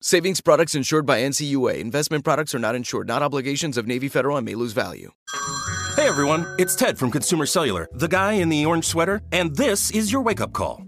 Savings products insured by NCUA. Investment products are not insured, not obligations of Navy Federal and may lose value. Hey everyone, it's Ted from Consumer Cellular, the guy in the orange sweater, and this is your wake up call.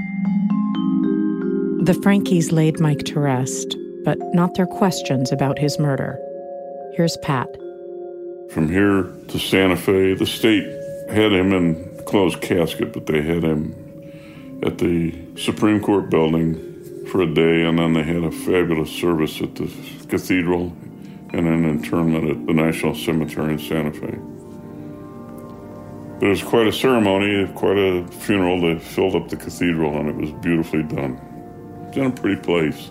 The Franckes laid Mike to rest, but not their questions about his murder. Here's Pat. From here to Santa Fe, the state had him in closed casket, but they had him at the Supreme Court building for a day, and then they had a fabulous service at the cathedral and an interment at the National Cemetery in Santa Fe. But it was quite a ceremony, quite a funeral. They filled up the cathedral, and it was beautifully done. It's in a pretty place.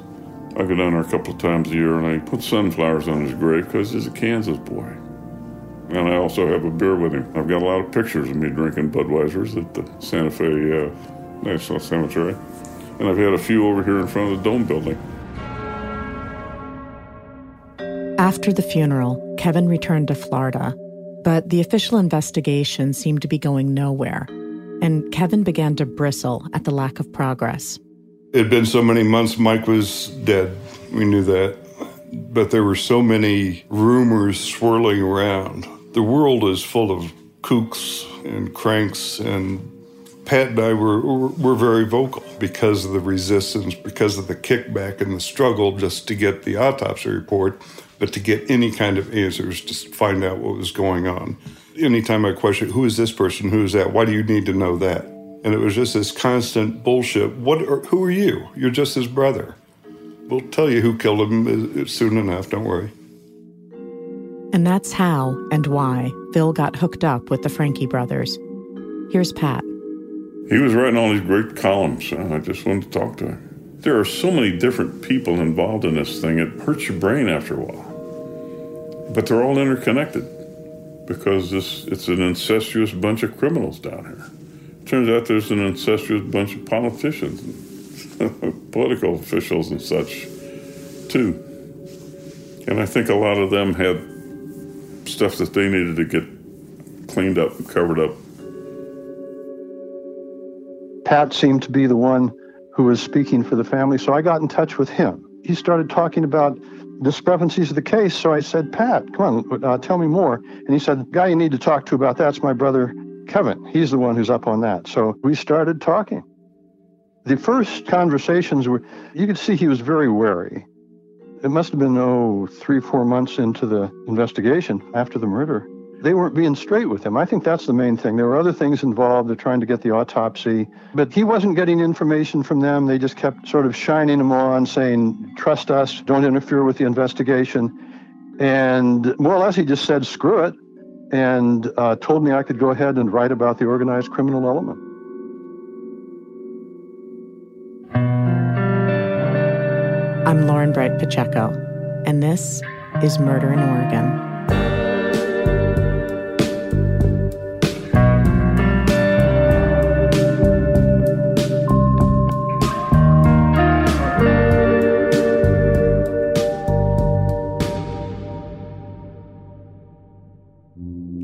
I go down there a couple of times a year, and I put sunflowers on his grave because he's a Kansas boy. And I also have a beer with him. I've got a lot of pictures of me drinking Budweisers at the Santa Fe uh, National Cemetery. And I've had a few over here in front of the Dome building. After the funeral, Kevin returned to Florida, but the official investigation seemed to be going nowhere, and Kevin began to bristle at the lack of progress. It had been so many months, Mike was dead. We knew that. But there were so many rumors swirling around. The world is full of kooks and cranks, and Pat and I were, were, very vocal because of the resistance, because of the kickback and the struggle just to get the autopsy report, but to get any kind of answers to find out what was going on. Anytime I question, who is this person? Who is that? Why do you need to know that? And it was just this constant bullshit. What? Are, who are you? You're just his brother. We'll tell you who killed him uh, soon enough. Don't worry. And that's how and why Phil got hooked up with the Francke brothers. Here's Pat. He was writing all these great columns. And I just wanted to talk to him. There are so many different people involved in this thing, it hurts your brain after a while. But they're all interconnected because this it's an incestuous bunch of criminals down here. Turns out there's an incestuous bunch of politicians, political officials, and such, too. And I think a lot of them had stuff that they needed to get cleaned up and covered up. Pat seemed to be the one who was speaking for the family, so I got in touch with him. He started talking about discrepancies of the case, so I said, Pat, come on, uh, tell me more. And he said, the guy you need to talk to about that's my brother Kevin. He's the one who's up on that. So we started talking. The first conversations were, you could see he was very wary. It must have been, oh, three, four months into the investigation after the murder. They weren't being straight with him. I think that's the main thing. There were other things involved. They're trying to get the autopsy, but he wasn't getting information from them. They just kept sort of shining him on, saying, trust us, don't interfere with the investigation. And more or less, he just said, screw it, and uh, told me I could go ahead and write about the organized criminal element. I'm Lauren Bright Pacheco, and this is Murder in Oregon.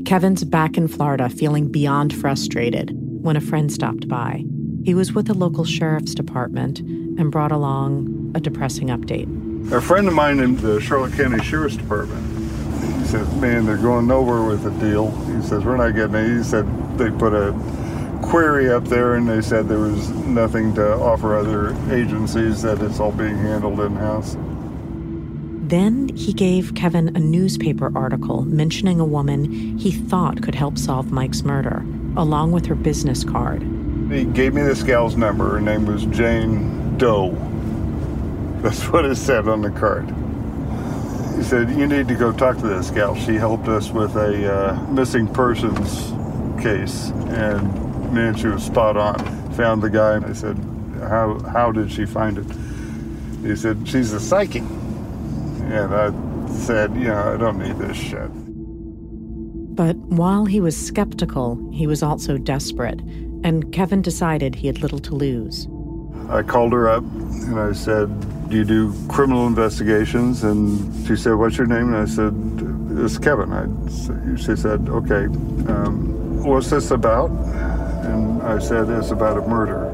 Kevin's back in Florida feeling beyond frustrated when a friend stopped by. He was with the local sheriff's department and brought along a depressing update. A friend of mine in the Charlotte County Sheriff's Department, he says, man, they're going nowhere with the deal. He says, we're not getting it. He said they put a query up there and they said there was nothing to offer other agencies, that it's all being handled in-house. Then he gave Kevin a newspaper article mentioning a woman he thought could help solve Mike's murder, along with her business card. He gave me this gal's number. Her name was Jane Doe. That's what it said on the card. He said, You need to go talk to this gal. She helped us with a uh, missing persons case. And man, she was spot on. Found the guy, I said, How, how did she find it? He said, She's a psychic. And I said, You know, I don't need this shit. But while he was skeptical, he was also desperate, and Kevin decided he had little to lose. I called her up and I said, Do you do criminal investigations? And she said, What's your name? And I said, It's Kevin. I, she said, Okay, um, what's this about? And I said, It's about a murder.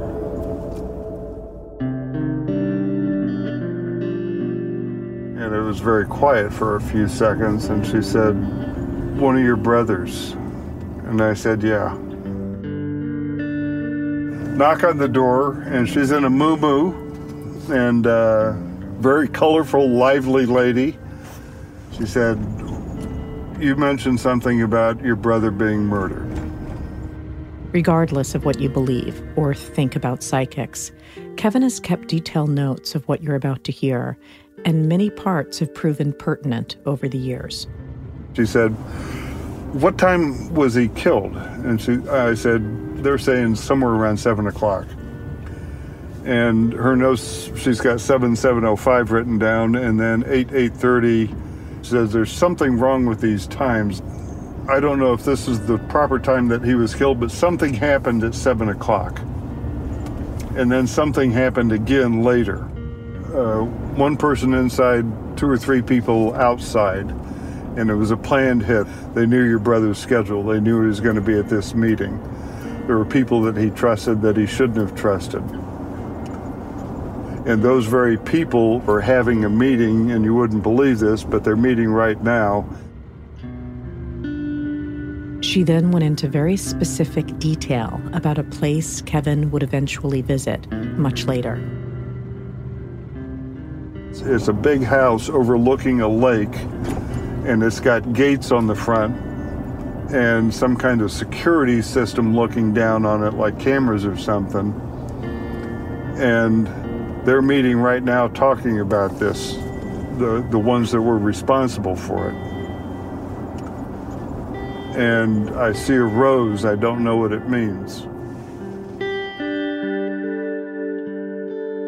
Was very quiet for a few seconds. And she said, One of your brothers. And I said, Yeah knock on the door, and she's in a moo moo, and uh, very colorful, lively lady. She said, You mentioned something about your brother being murdered. Regardless of what you believe or think about psychics, Kevin has kept detailed notes of what you're about to hear, and many parts have proven pertinent over the years. She said, What time was he killed? And she, I said, they're saying somewhere around seven o'clock. And her notes, she's got seven seven oh five written down, and then eight eight thirty says there's something wrong with these times. I don't know if this is the proper time that he was killed, but something happened at seven o'clock, and then something happened again later. Uh, one person inside, two or three people outside, and it was a planned hit. They knew your brother's schedule. They knew he was going to be at this meeting. There were people that he trusted that he shouldn't have trusted. And those very people were having a meeting, and you wouldn't believe this, but they're meeting right now. She then went into very specific detail about a place Kevin would eventually visit much later. It's a big house overlooking a lake, and it's got gates on the front and some kind of security system looking down on it, like cameras or something. And they're meeting right now talking about this, the, the ones that were responsible for it. And I see a rose, I don't know what it means.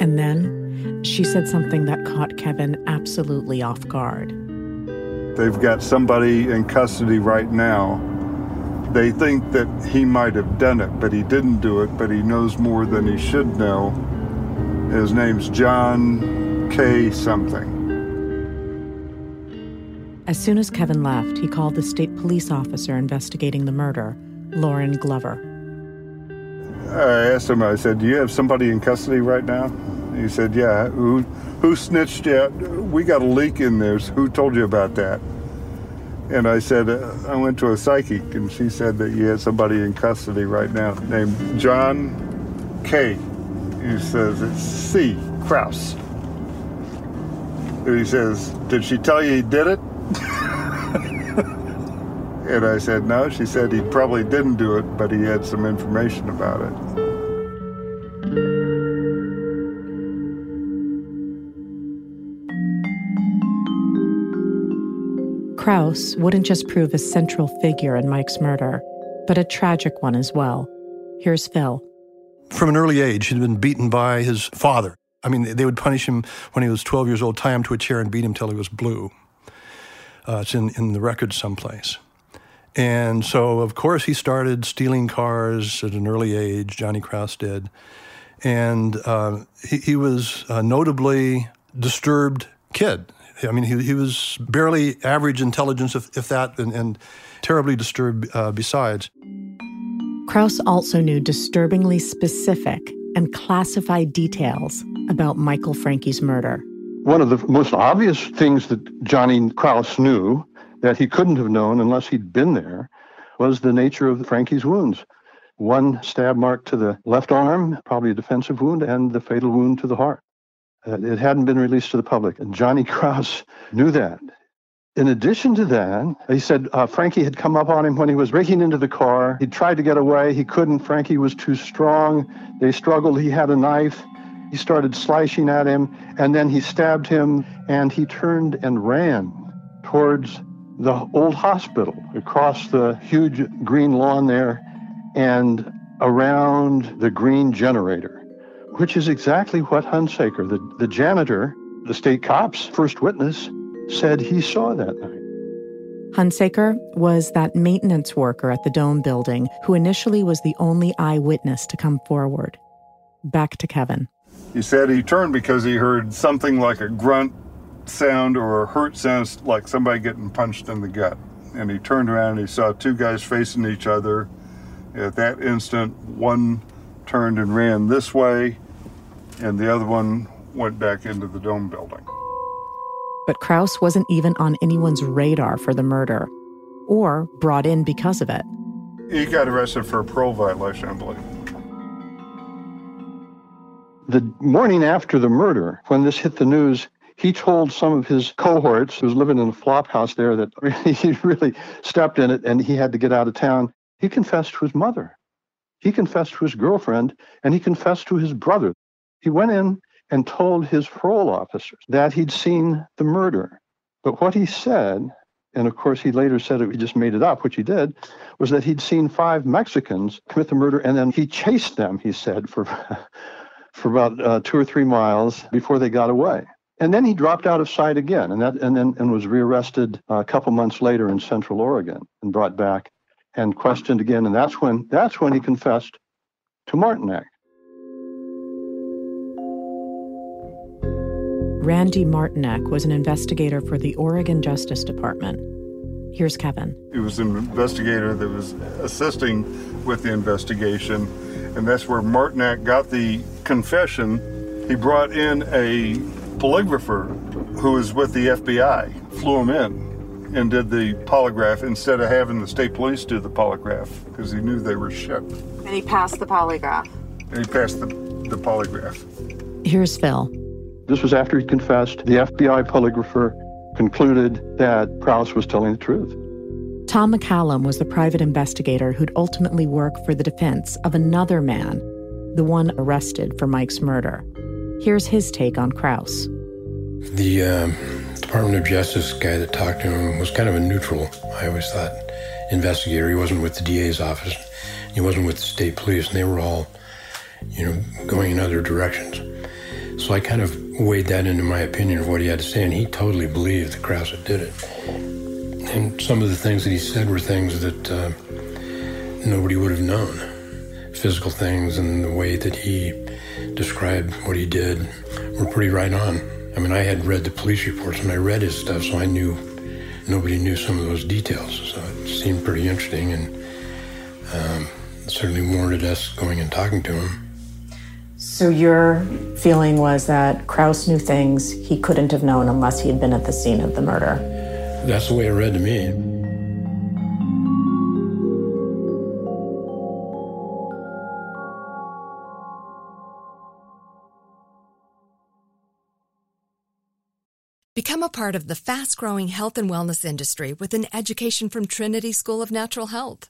And then she said something that caught Kevin absolutely off guard. They've got somebody in custody right now they think that he might have done it, but he didn't do it, but he knows more than he should know. His name's John K. something. As soon as Kevin left, he called the state police officer investigating the murder, Lauren Glover. I asked him, I said, Do you have somebody in custody right now? He said, Yeah. Who, who snitched yet? We got a leak in there. Who told you about that? And I said, uh, I went to a psychic, and she said that you had somebody in custody right now named John K. He says it's C. Crouse. And he says, Did she tell you he did it? and I said, No. She said he probably didn't do it, but he had some information about it. Crouse wouldn't just prove a central figure in Mike's murder, but a tragic one as well. Here's Phil. From an early age, he'd been beaten by his father, I mean, they would punish him when he was 12 years old, tie him to a chair and beat him till he was blue. Uh, it's in, in the records someplace. And so, of course, he started stealing cars at an early age, Johnny Crouse did. And uh, he, he, was a notably disturbed kid. I mean, he, he was barely average intelligence, if, if that, and, and terribly disturbed uh, besides. Crouse also knew disturbingly specific and classified details about Michael Francke's murder. One of the most obvious things that Johnny Crouse knew that he couldn't have known unless he'd been there was the nature of Francke's wounds. One stab mark to the left arm, probably a defensive wound, and the fatal wound to the heart. It hadn't been released to the public. And Johnny Crouse knew that. In addition to that, he said uh, Francke had come up on him when he was breaking into the car. He tried to get away. He couldn't. Francke was too strong. They struggled. He had a knife. He started slashing at him, and then he stabbed him, and he turned and ran towards the old hospital across the huge green lawn there and around the green generator, which is exactly what Hunsaker, the, the janitor, the state cop's first witness, said he saw that night. Hunsaker was that maintenance worker at the Dome building who initially was the only eyewitness to come forward. Back to Kevin. He said he turned because he heard something like a grunt sound or a hurt sound like somebody getting punched in the gut. And he turned around and he saw two guys facing each other. At that instant, one turned and ran this way, and the other one went back into the Dome building. But Crouse wasn't even on anyone's radar for the murder or brought in because of it. He got arrested for a parole violation, I believe. The morning after the murder, when this hit the news, he told some of his cohorts who was living in a flop house there that he really stepped in it and he had to get out of town. He confessed to his mother. He confessed to his girlfriend and he confessed to his brother. He went in and told his parole officers that he'd seen the murder. But what he said, and of course he later said it, he just made it up, which he did, was that he'd seen five Mexicans commit the murder and then he chased them, he said, for, for about uh, two or three miles before they got away. And then he dropped out of sight again, and that and then and was rearrested a couple months later in Central Oregon and brought back and questioned again. And that's when that's when he confessed to Martinac. Randy Martinac was an investigator for the Oregon Justice Department. Here's Kevin. He was an investigator that was assisting with the investigation, and that's where Martinac got the confession. He brought in a polygrapher who was with the FBI, flew him in and did the polygraph instead of having the state police do the polygraph because he knew they were shit. And he passed the polygraph. And he passed the, the polygraph. Here's Phil. This was after he confessed. The FBI polygrapher concluded that Crouse was telling the truth. Tom McCallum was the private investigator who'd ultimately work for the defense of another man, the one arrested for Mike's murder. Here's his take on Crouse. The uh, Department of Justice guy that talked to him was kind of a neutral, I always thought, investigator. He wasn't with the DA's office, he wasn't with the state police, and they were all, you know, going in other directions. So I kind of weighed that into my opinion of what he had to say, and he totally believed that Crouse did it. And some of the things that he said were things that uh, nobody would have known. Physical things and the way that he described what he did were pretty right on. I mean, I had read the police reports and I read his stuff, so I knew nobody knew some of those details. So it seemed pretty interesting and um, certainly warranted us going and talking to him. So your feeling was that Crouse knew things he couldn't have known unless he had been at the scene of the murder. That's the way it read to me. Become a part of the fast growing health and wellness industry with an education from Trinity School of Natural Health.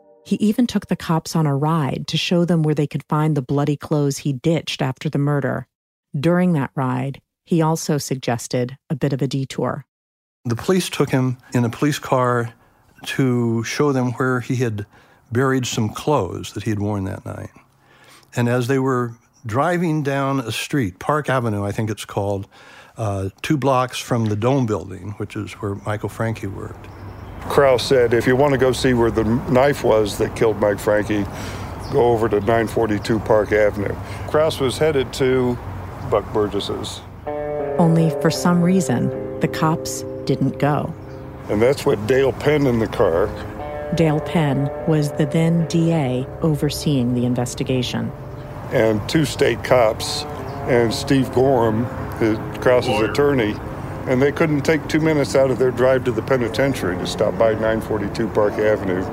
he even took the cops on a ride to show them where they could find the bloody clothes he ditched after the murder. During that ride, he also suggested a bit of a detour. The police took him in a police car to show them where he had buried some clothes that he had worn that night. And as they were driving down a street, Park Avenue, I think it's called, uh, two blocks from the Dome building, which is where Michael Francke worked. Crouse said, if you want to go see where the knife was that killed Mike Francke, go over to 942 Park Avenue. Crouse was headed to Buck Burgess's. Only for some reason, the cops didn't go. And that's what Dale Penn in the car. Dale Penn was the then DA overseeing the investigation. And two state cops and Steve Gorham, Crouse's attorney, and they couldn't take two minutes out of their drive to the penitentiary to stop by 942 Park Avenue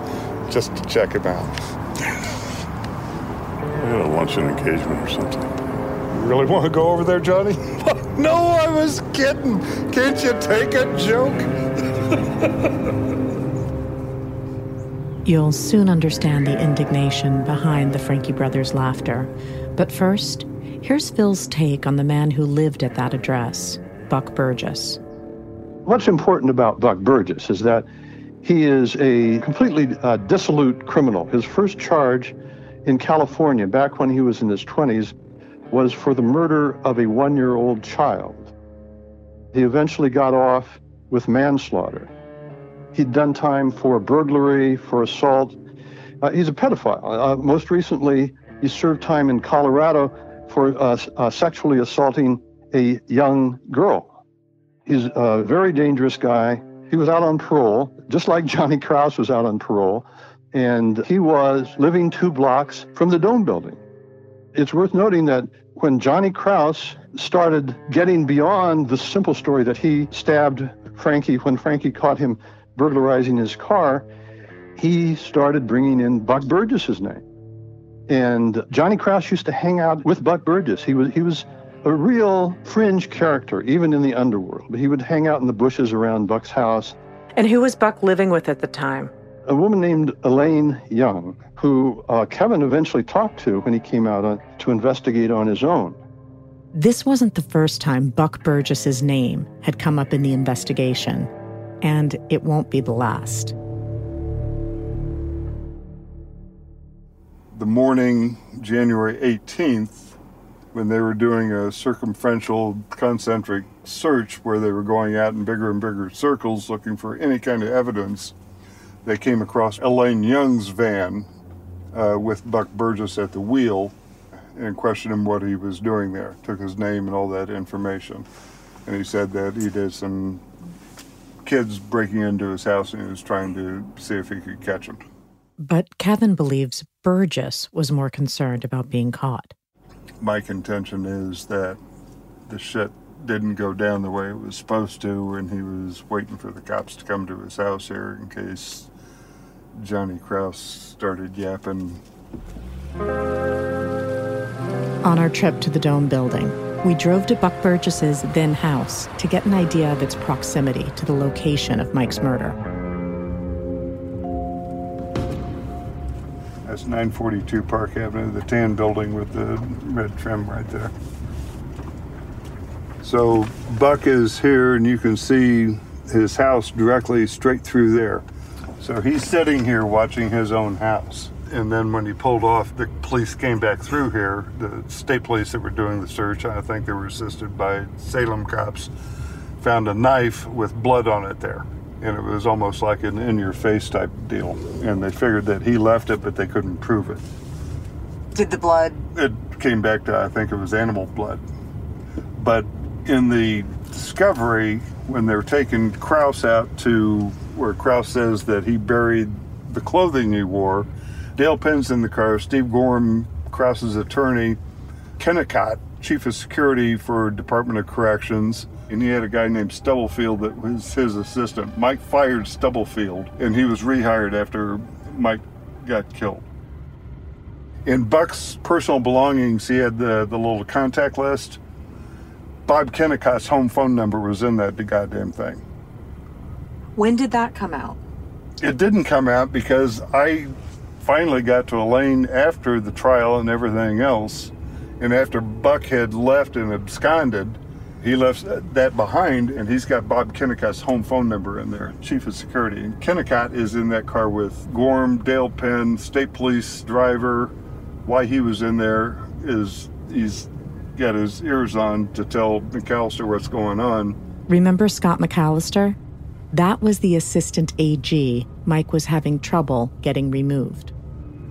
just to check him out. I had a luncheon engagement or something. You really want to go over there, Johnny? no, I was kidding. Can't you take a joke? You'll soon understand the indignation behind the Francke brothers' laughter. But first, here's Phil's take on the man who lived at that address. Buck Burgess. What's important about Buck Burgess is that he is a completely uh, dissolute criminal. His first charge in California, back when he was in his 20s, was for the murder of a one year old child. He eventually got off with manslaughter. He'd done time for burglary, for assault. Uh, he's a pedophile. Uh, most recently, he served time in Colorado for uh, uh, sexually assaulting a young girl. He's a very dangerous guy. He was out on parole, just like Johnny Crouse was out on parole, and he was living two blocks from the Dome building. It's worth noting that when Johnny Crouse started getting beyond the simple story that he stabbed Francke when Francke caught him burglarizing his car, he started bringing in Buck Burgess's name. And Johnny Crouse used to hang out with Buck Burgess. He was he was a real fringe character, even in the underworld. He would hang out in the bushes around Buck's house. And who was Buck living with at the time? A woman named Elaine Young, who uh, Kevin eventually talked to when he came out on, to investigate on his own. This wasn't the first time Buck Burgess's name had come up in the investigation, and it won't be the last. The morning, January 18th, when they were doing a circumferential concentric search where they were going out in bigger and bigger circles looking for any kind of evidence, they came across Elaine Young's van uh, with Buck Burgess at the wheel and questioned him what he was doing there. Took his name and all that information. And he said that he did some kids breaking into his house and he was trying to see if he could catch them. But Kevin believes Burgess was more concerned about being caught. My contention is that the shit didn't go down the way it was supposed to, and he was waiting for the cops to come to his house here in case Johnny Crouse started yapping. On our trip to the Dome building, we drove to Buck Burgess's then house to get an idea of its proximity to the location of Mike's murder. That's 942 Park Avenue, the tan building with the red trim right there. So Buck is here, and you can see his house directly straight through there. So he's sitting here watching his own house. And then when he pulled off, the police came back through here, the state police that were doing the search, I think they were assisted by Salem cops, found a knife with blood on it there. And it was almost like an in your face type deal. And they figured that he left it, but they couldn't prove it. Did the blood? It came back to, I think it was animal blood. But in the discovery, when they're taking Crouse out to where Crouse says that he buried the clothing he wore, Dale Penn's in the car, Steve Gorham, Crouse's attorney, Kennicott, chief of security for Department of Corrections, and he had a guy named Stubblefield that was his assistant. Mike fired Stubblefield, and he was rehired after Mike got killed. In Buck's personal belongings, he had the, the little contact list. Bob Kennicott's home phone number was in that goddamn thing. When did that come out? It didn't come out because I finally got to Elaine after the trial and everything else. And after Buck had left and absconded, he left that behind and he's got Bob Kennicott's home phone number in there, chief of security. And Kennicott is in that car with Gorm, Dale Penn, state police driver. Why he was in there is he's got his ears on to tell McAllister what's going on. Remember Scott McAllister? That was the assistant AG Mike was having trouble getting removed.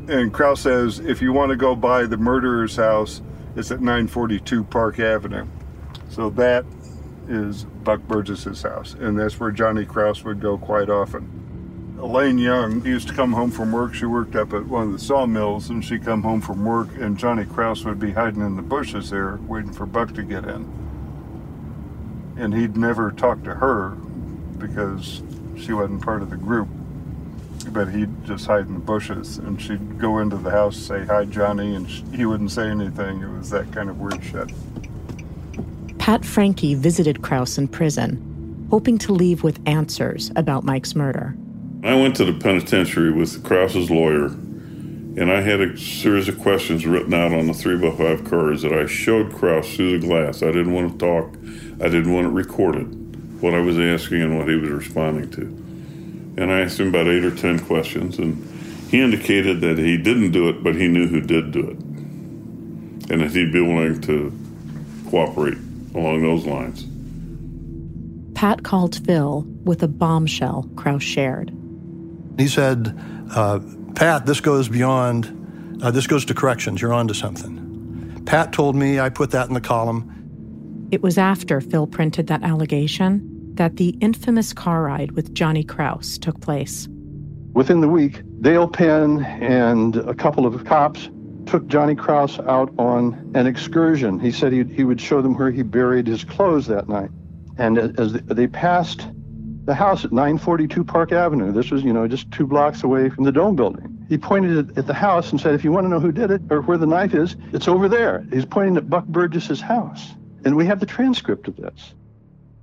And Crouse says if you want to go by the murderer's house, it's at 942 Park Avenue. So that is Buck Burgess's house, and that's where Johnny Crouse would go quite often. Elaine Young used to come home from work. She worked up at one of the sawmills, and she'd come home from work, and Johnny Crouse would be hiding in the bushes there, waiting for Buck to get in. And he'd never talk to her because she wasn't part of the group. But he'd just hide in the bushes, and she'd go into the house, say hi, Johnny, and he wouldn't say anything. It was that kind of weird shit. Pat Francke visited Crouse in prison, hoping to leave with answers about Mike's murder. I went to the penitentiary with Crouse's lawyer, and I had a series of questions written out on the 3 by 5 cards that I showed Crouse through the glass. I didn't want to talk, I didn't want it recorded, what I was asking and what he was responding to. And I asked him about eight or ten questions, and he indicated that he didn't do it, but he knew who did do it, and that he'd be willing to cooperate along those lines. Pat called Phil with a bombshell Crouse shared. He said, uh, Pat, this goes beyond, uh, this goes to corrections. You're on to something. Pat told me, I put that in the column. It was after Phil printed that allegation that the infamous car ride with Johnny Crouse took place. Within the week, Dale Penn and a couple of cops took Johnny Crouse out on an excursion. He said he, he would show them where he buried his clothes that night. And as they passed the house at 942 Park Avenue, this was, you know, just two blocks away from the Dome building, He pointed at the house and said, If you want to know who did it or where the knife is, it's over there. He's pointing at Buck Burgess's house. And we have the transcript of this.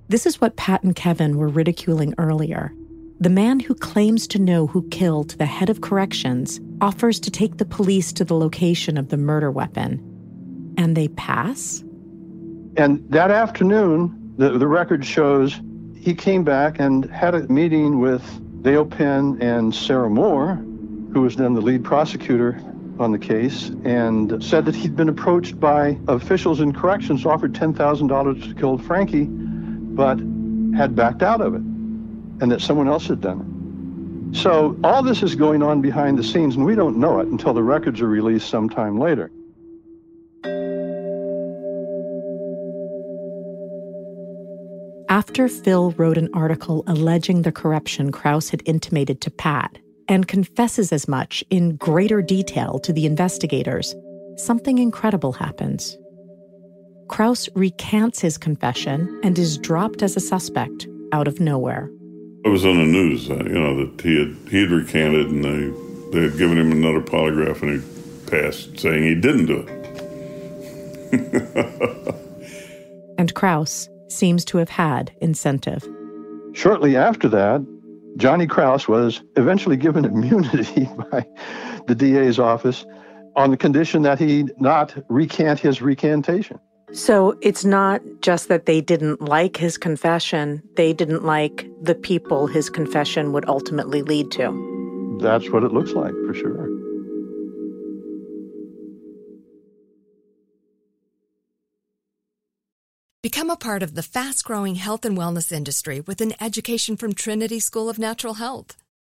This is what Pat and Kevin were ridiculing earlier. The man who claims to know who killed the head of corrections offers to take the police to the location of the murder weapon. And they pass? And that afternoon, the, the record shows he came back and had a meeting with Dale Penn and Sarah Moore, who was then the lead prosecutor on the case, and said that he'd been approached by officials in corrections, offered $10,000 to kill Francke, but had backed out of it, and that someone else had done it. So all this is going on behind the scenes, and we don't know it until the records are released sometime later. After Phil wrote an article alleging the corruption Crouse had intimated to Pat and confesses as much in greater detail to the investigators, something incredible happens. Crouse recants his confession and is dropped as a suspect out of nowhere. It was on the news, uh, you know, that he had he had recanted and they they had given him another polygraph and he passed, saying he didn't do it. and Crouse seems to have had incentive. Shortly after that, Johnny Crouse was eventually given immunity by the DA's office on the condition that he not recant his recantation. So it's not just that they didn't like his confession, they didn't like the people his confession would ultimately lead to. That's what it looks like, for sure. Become a part of the fast growing health and wellness industry with an education from Trinity School of Natural Health.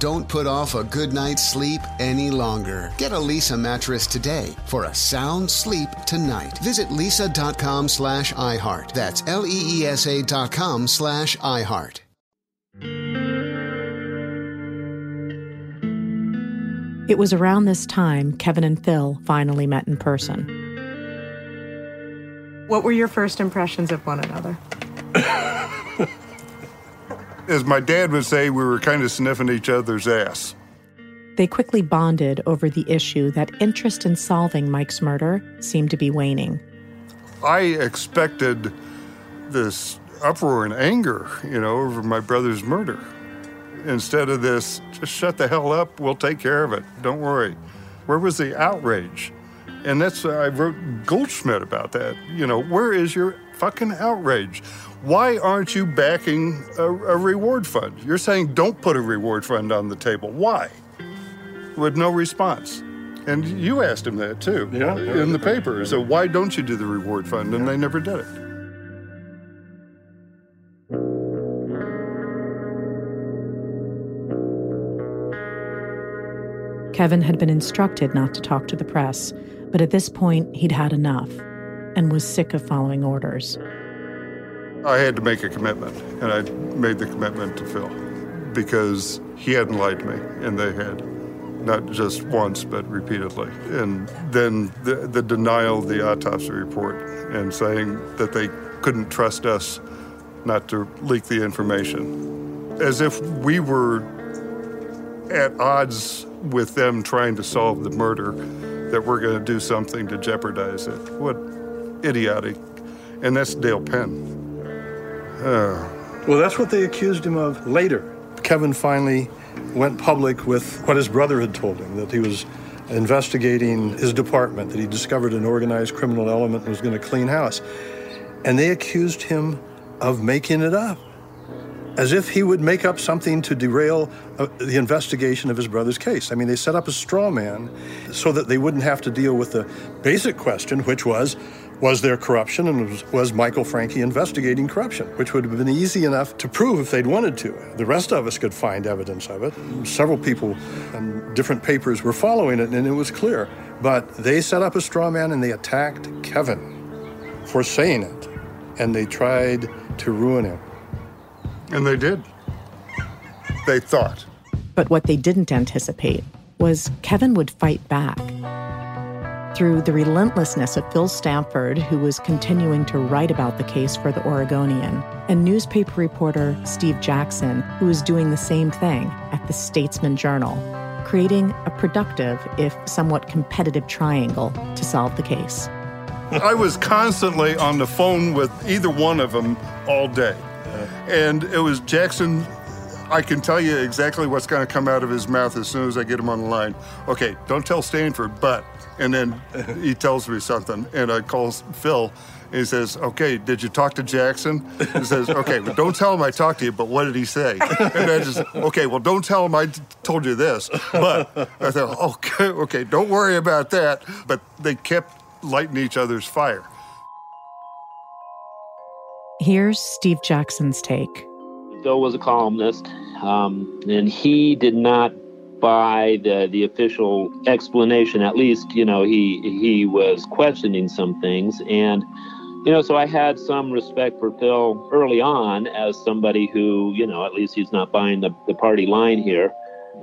Don't put off a good night's sleep any longer. Get a Leesa mattress today for a sound sleep tonight. Visit leesa.com slash iHeart. That's L-E-E-S-A dot com slash iHeart. It was around this time Kevin and Phil finally met in person. What were your first impressions of one another? As my dad would say, we were kind of sniffing each other's ass. They quickly bonded over the issue that interest in solving Mike's murder seemed to be waning. I expected this uproar and anger, you know, over my brother's murder. Instead of this, just shut the hell up, we'll take care of it, don't worry. Where was the outrage? And that's, I wrote Goldschmidt about that. You know, where is your fucking outrage? Why aren't you backing a, a reward fund? You're saying don't put a reward fund on the table. Why? With no response. And you asked him that too yeah, in the paper. So why don't you do the reward fund? And they never did it. Kevin had been instructed not to talk to the press, but at this point he'd had enough and was sick of following orders. I had to make a commitment, and I made the commitment to Phil because he hadn't lied to me, and they had. Not just once, but repeatedly. And then the, the denial of the autopsy report and saying that they couldn't trust us not to leak the information. As if we were at odds with them trying to solve the murder, that we're going to do something to jeopardize it. What idiotic. And that's Dale Penn. Uh. Well, that's what they accused him of later. Kevin finally went public with what his brother had told him that he was investigating his department, that he discovered an organized criminal element and was going to clean house. And they accused him of making it up, as if he would make up something to derail uh, the investigation of his brother's case. I mean, they set up a straw man so that they wouldn't have to deal with the basic question, which was was there corruption and was, was, Michael Francke investigating corruption, which would have been easy enough to prove if they'd wanted to. The rest of us could find evidence of it. Several people and different papers were following it, and it was clear. But they set up a straw man and they attacked Kevin for saying it, and they tried to ruin him. And they did. They thought. But what they didn't anticipate was Kevin would fight back through the relentlessness of Phil Stanford, who was continuing to write about the case for the Oregonian, and newspaper reporter Steve Jackson, who was doing the same thing at the Statesman Journal, creating a productive, if somewhat competitive triangle to solve the case. I was constantly on the phone with either one of them all day. And it was Jackson I can tell you exactly what's going to come out of his mouth as soon as I get him on the line. Okay, don't tell Stanford, but. And then he tells me something, and I call Phil, and he says, Okay, did you talk to Jackson? He says, Okay, but don't tell him I talked to you, but what did he say? And I just, Okay, well, don't tell him I t- told you this. But I thought, Okay, okay, don't worry about that. But they kept lighting each other's fire. Here's Steve Jackson's take. Phil was a columnist, um, and he did not buy the the official explanation. At least, you know, he he was questioning some things, and you know, so I had some respect for Phil early on as somebody who, you know, at least he's not buying the, the party line here,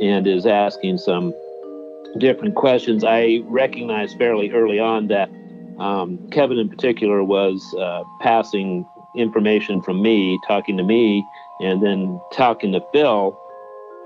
and is asking some different questions. I recognized fairly early on that um, Kevin, in particular, was uh, passing information from me, talking to me and then talking to Phil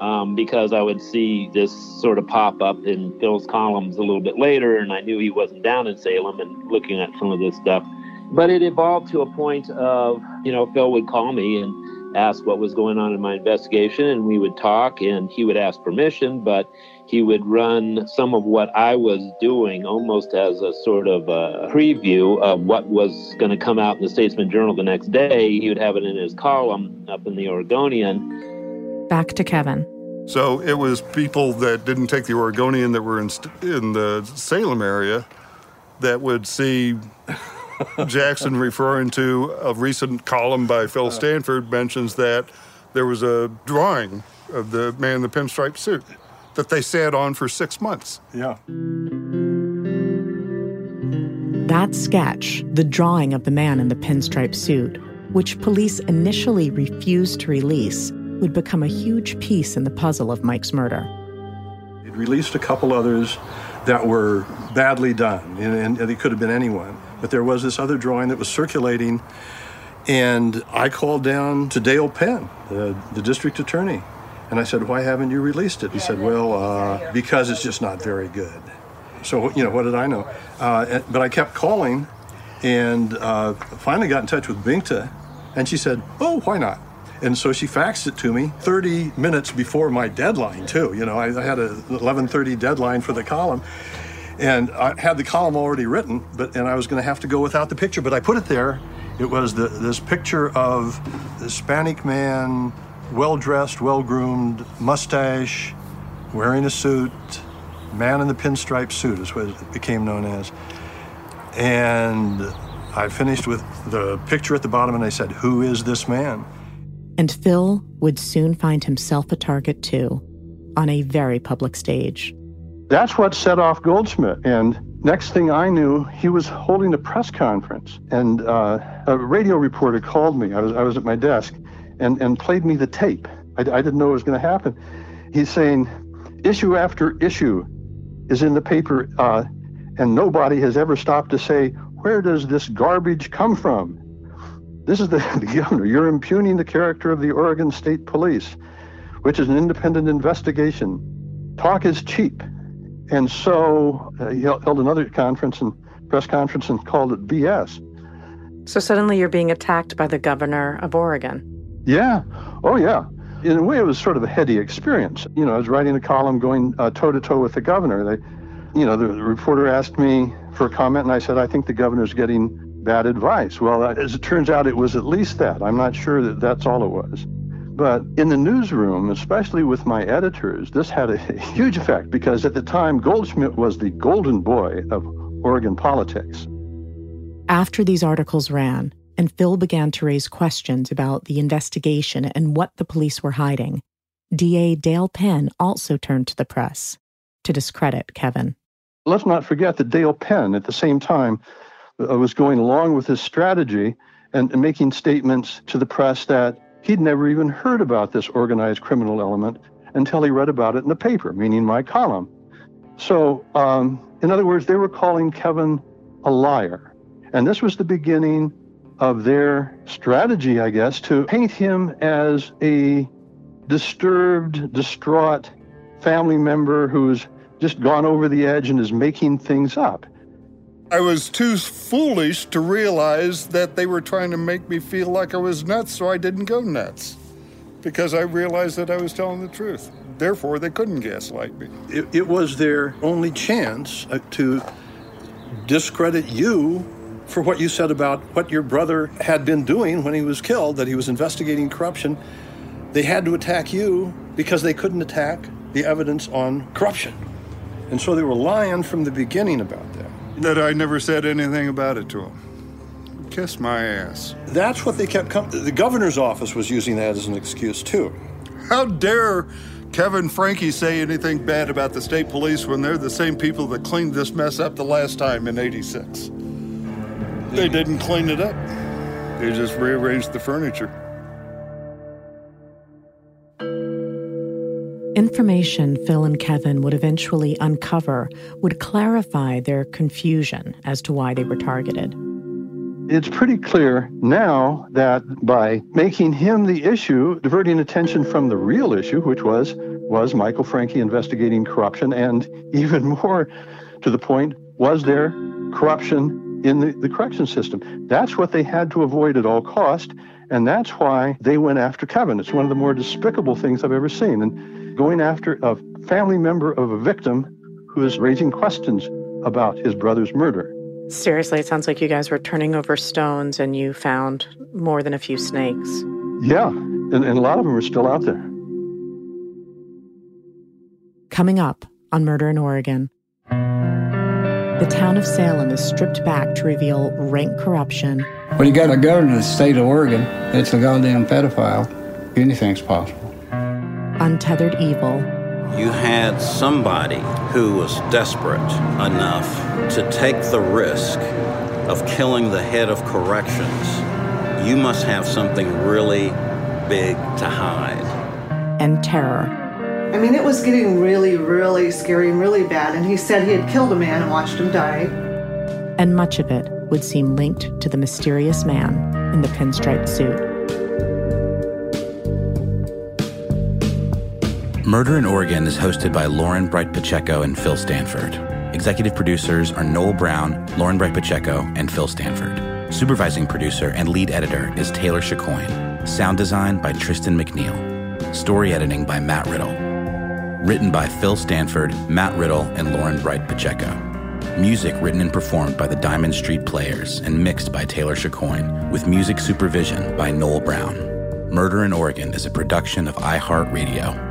um, because I would see this sort of pop up in Phil's columns a little bit later, and I knew he wasn't down in Salem and looking at some of this stuff. But it evolved to a point of, you know, Phil would call me and ask what was going on in my investigation, and we would talk, and he would ask permission, but he would run some of what I was doing almost as a sort of a preview of what was going to come out in the Statesman Journal the next day. He would have it in his column up in the Oregonian. Back to Kevin. So it was people that didn't take the Oregonian that were in, in the Salem area that would see Jackson referring to a recent column by Phil uh. Stanford mentions that there was a drawing of the man in the pinstripe suit that they sat on for six months. Yeah. That sketch, the drawing of the man in the pinstripe suit, which police initially refused to release, would become a huge piece in the puzzle of Mike's murder. It released a couple others that were badly done, and, and it could have been anyone. But there was this other drawing that was circulating, and I called down to Dale Penn, the, the district attorney, and I said, Why haven't you released it? He said, Well, uh, because it's just not very good. So, you know, what did I know? Uh, but I kept calling and uh, finally got in touch with Binkta, and she said, Oh, why not? And so she faxed it to me 30 minutes before my deadline, too. You know, I, I had a 11:30 deadline for the column, and I had the column already written, but and I was going to have to go without the picture, but I put it there. It was the, this picture of the Hispanic man, well dressed, well groomed, mustache, wearing a suit, man in the pinstripe suit is what it became known as. And I finished with the picture at the bottom, and I said, "Who is this man?" And Phil would soon find himself a target too, on a very public stage. That's what set off Goldschmidt. And next thing I knew, he was holding a press conference. And uh, a radio reporter called me. I was, I was at my desk and, and played me the tape. I, I didn't know it was going to happen. He's saying, issue after issue is in the paper, uh, and nobody has ever stopped to say, where does this garbage come from? This is the, the governor. You're impugning the character of the Oregon State Police, which is an independent investigation. Talk is cheap. And so uh, he held another conference and press conference and called it BS. So suddenly you're being attacked by the governor of Oregon. Yeah. Oh, yeah. In a way, it was sort of a heady experience. You know, I was writing a column going toe to toe with the governor. They, you know, the, reporter asked me for a comment, and I said, I think the governor's getting bad advice. Well, uh, as it turns out, it was at least that. I'm not sure that that's all it was. But in the newsroom, especially with my editors, this had a huge effect because at the time, Goldschmidt was the golden boy of Oregon politics. After these articles ran, and Phil began to raise questions about the investigation and what the police were hiding, DA Dale Penn also turned to the press to discredit Kevin. Let's not forget that Dale Penn, at the same time, uh, was going along with his strategy and, making statements to the press that he'd never even heard about this organized criminal element until he read about it in the paper, meaning my column. So, um, in other words, they were calling Kevin a liar. And this was the beginning of their strategy, I guess, to paint him as a disturbed, distraught family member who's just gone over the edge and is making things up. I was too foolish to realize that they were trying to make me feel like I was nuts, so I didn't go nuts. Because I realized that I was telling the truth. Therefore, they couldn't gaslight me. It, it was their only chance uh, to discredit you for what you said about what your brother had been doing when he was killed, that he was investigating corruption. They had to attack you because they couldn't attack the evidence on corruption. And so they were lying from the beginning about that. That I never said anything about it to him. Kiss my ass. That's what they kept coming. The governor's office was using that as an excuse, too. How dare Kevin Francke say anything bad about the state police when they're the same people that cleaned this mess up the last time in 86? They didn't clean it up, they just rearranged the furniture. Information Phil and Kevin would eventually uncover would clarify their confusion as to why they were targeted. It's pretty clear now that by making him the issue, diverting attention from the real issue, which was was Michael Francke investigating corruption, and even more to the point, was there corruption in the, the correction system? That's what they had to avoid at all cost, and that's why they went after Kevin. It's one of the more despicable things I've ever seen. And going after a family member of a victim who is raising questions about his brother's murder. Seriously, it sounds like you guys were turning over stones and you found more than a few snakes. Yeah, and, and a lot of them are still out there. Coming up on Murder in Oregon. The town of Salem is stripped back to reveal rank corruption. When you got a governor of the state of Oregon that's a goddamn pedophile, anything's possible untethered evil. You had somebody who was desperate enough to take the risk of killing the head of corrections. You must have something really big to hide. And terror. I mean, it was getting really, really scary and really bad. And he said he had killed a man and watched him die. and much of it would seem linked to the mysterious man in the pinstripe suit. Murder in Oregon is hosted by Lauren Bright Pacheco and Phil Stanford. Executive producers are Noel Brown, Lauren Bright Pacheco, and Phil Stanford. Supervising producer and lead editor is Taylor Chicoine. Sound design by Tristan McNeil. Story editing by Matt Riddle. Written by Phil Stanford, Matt Riddle, and Lauren Bright Pacheco. Music written and performed by the Diamond Street Players and mixed by Taylor Chicoine, with music supervision by Noel Brown. Murder in Oregon is a production of iHeartRadio.